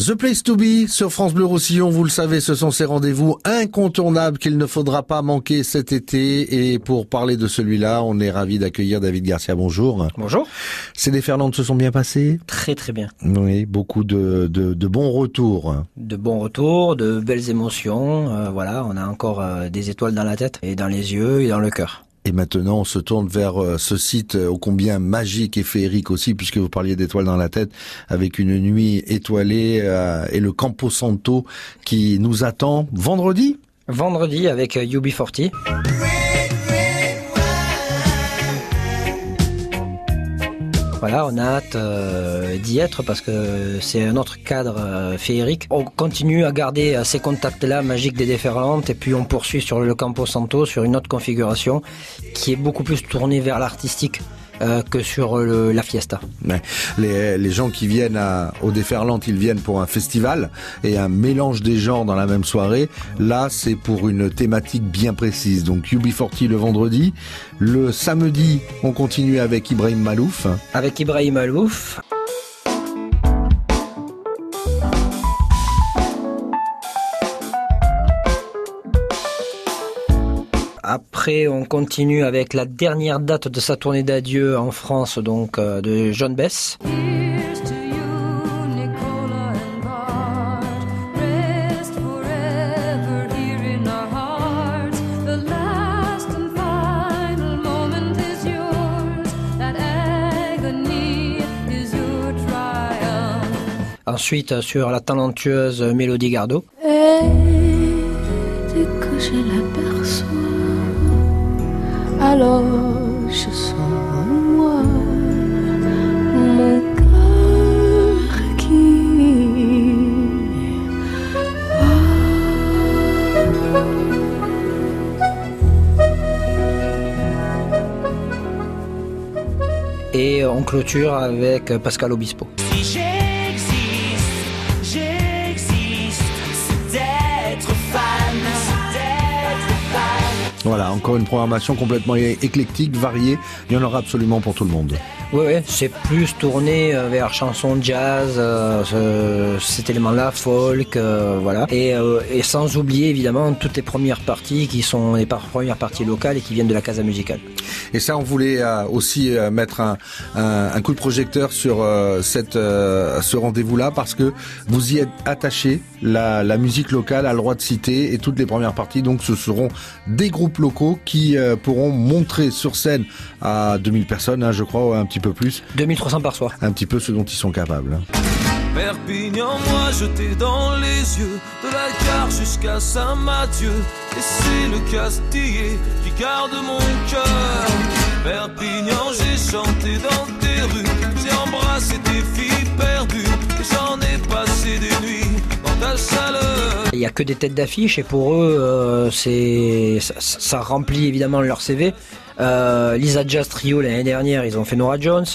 The Place to Be sur France Bleu Roussillon, vous le savez, ce sont ces rendez-vous incontournables qu'il ne faudra pas manquer cet été. Et pour parler de celui-là, on est ravi d'accueillir David Garcia. Bonjour. Bonjour. Ces déferlantes se sont bien passées? Très très bien. Oui, beaucoup de, de, de bons retours. De bons retours, de belles émotions. Euh, voilà, on a encore euh, des étoiles dans la tête et dans les yeux et dans le cœur. Et maintenant, on se tourne vers euh, ce site ô combien magique et féerique aussi, puisque vous parliez d'étoiles dans la tête, avec une nuit étoilée euh, et le Campo Santo qui nous attend vendredi. Vendredi avec euh, UB40. Voilà, on a hâte euh, d'y être parce que c'est un autre cadre euh, féerique. On continue à garder euh, ces contacts-là magiques des déferlantes et puis on poursuit sur le Campo Santo sur une autre configuration qui est beaucoup plus tournée vers l'artistique euh, que sur le- la fiesta. Ouais. Les, les gens qui viennent à, au Déferlante, ils viennent pour un festival et un mélange des genres dans la même soirée. Là, c'est pour une thématique bien précise. Donc UB40 le vendredi. Le samedi, on continue avec Ibrahim Malouf. Avec Ibrahim Alouf. Après, on continue avec la dernière date de sa tournée d'adieu en France, donc euh, de John Bess. Ensuite, sur la talentueuse Mélodie Gardot. Et alors je sens en moi mon cœur qui Et on clôture avec Pascal Obispo. Si Voilà, encore une programmation complètement éclectique, variée. Il y en aura absolument pour tout le monde. Oui, ouais, c'est plus tourné euh, vers chanson jazz, euh, ce- cet élément-là, folk, euh, voilà. Et, sans oublier évidemment toutes les premières parties qui sont les premières parties locales et qui viennent de la casa musicale. Et ça, on voulait aussi mettre un, un- coup de projecteur sur cette, ce rendez-vous-là parce que vous y êtes attaché. La, musique locale a le droit de citer et toutes les premières parties, donc ce seront des groupes locaux qui pourront montrer sur scène à 2000 personnes, hein, je crois, un petit peu plus, 2300 par soir. un petit peu ce dont ils sont capables. hein. Perpignan, moi jeté dans les yeux De la gare jusqu'à Saint-Mathieu Et c'est le Castillé qui garde mon cœur Perpignan, j'ai chanté dans tes rues J'ai embrassé tes filles perdues Et j'en ai passé des nuits dans ta chaleur Il n'y a que des têtes d'affiche et pour eux, euh, c'est ça, ça remplit évidemment leur CV. Euh, Lisa Jazz Trio l'année dernière, ils ont fait Nora Jones.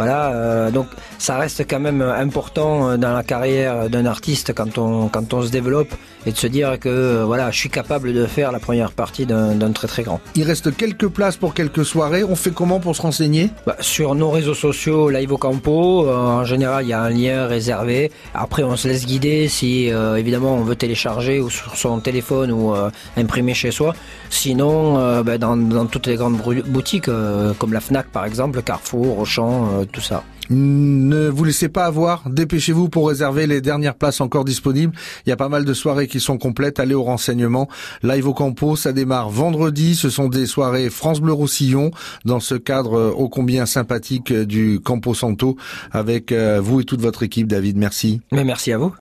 Voilà, euh, donc ça reste quand même important euh, dans la carrière d'un artiste quand on quand on se développe et de se dire que euh, voilà, je suis capable de faire la première partie d'un très très grand. Il reste quelques places pour quelques soirées. On fait comment pour se renseigner? Bah, sur nos réseaux sociaux, Live au Campo, euh, en général, il y a un lien réservé. Après, on se laisse guider si, euh, évidemment, on veut télécharger ou sur son téléphone ou euh, imprimer chez soi. Sinon, euh, bah, dans, dans toutes les grandes boutiques, euh, comme la Fnac par exemple, Carrefour, Auchan, euh, tout ça. Ne vous laissez pas avoir, dépêchez-vous pour réserver les dernières places encore disponibles. Il y a pas mal de soirées qui sont complètes, allez au renseignement. Live au Campo, ça démarre vendredi, ce sont des soirées France Bleu Roussillon, dans ce cadre euh, ô combien sympathique euh, du Campo Santo, avec euh, vous et toute votre équipe, David, merci. Mais merci à vous.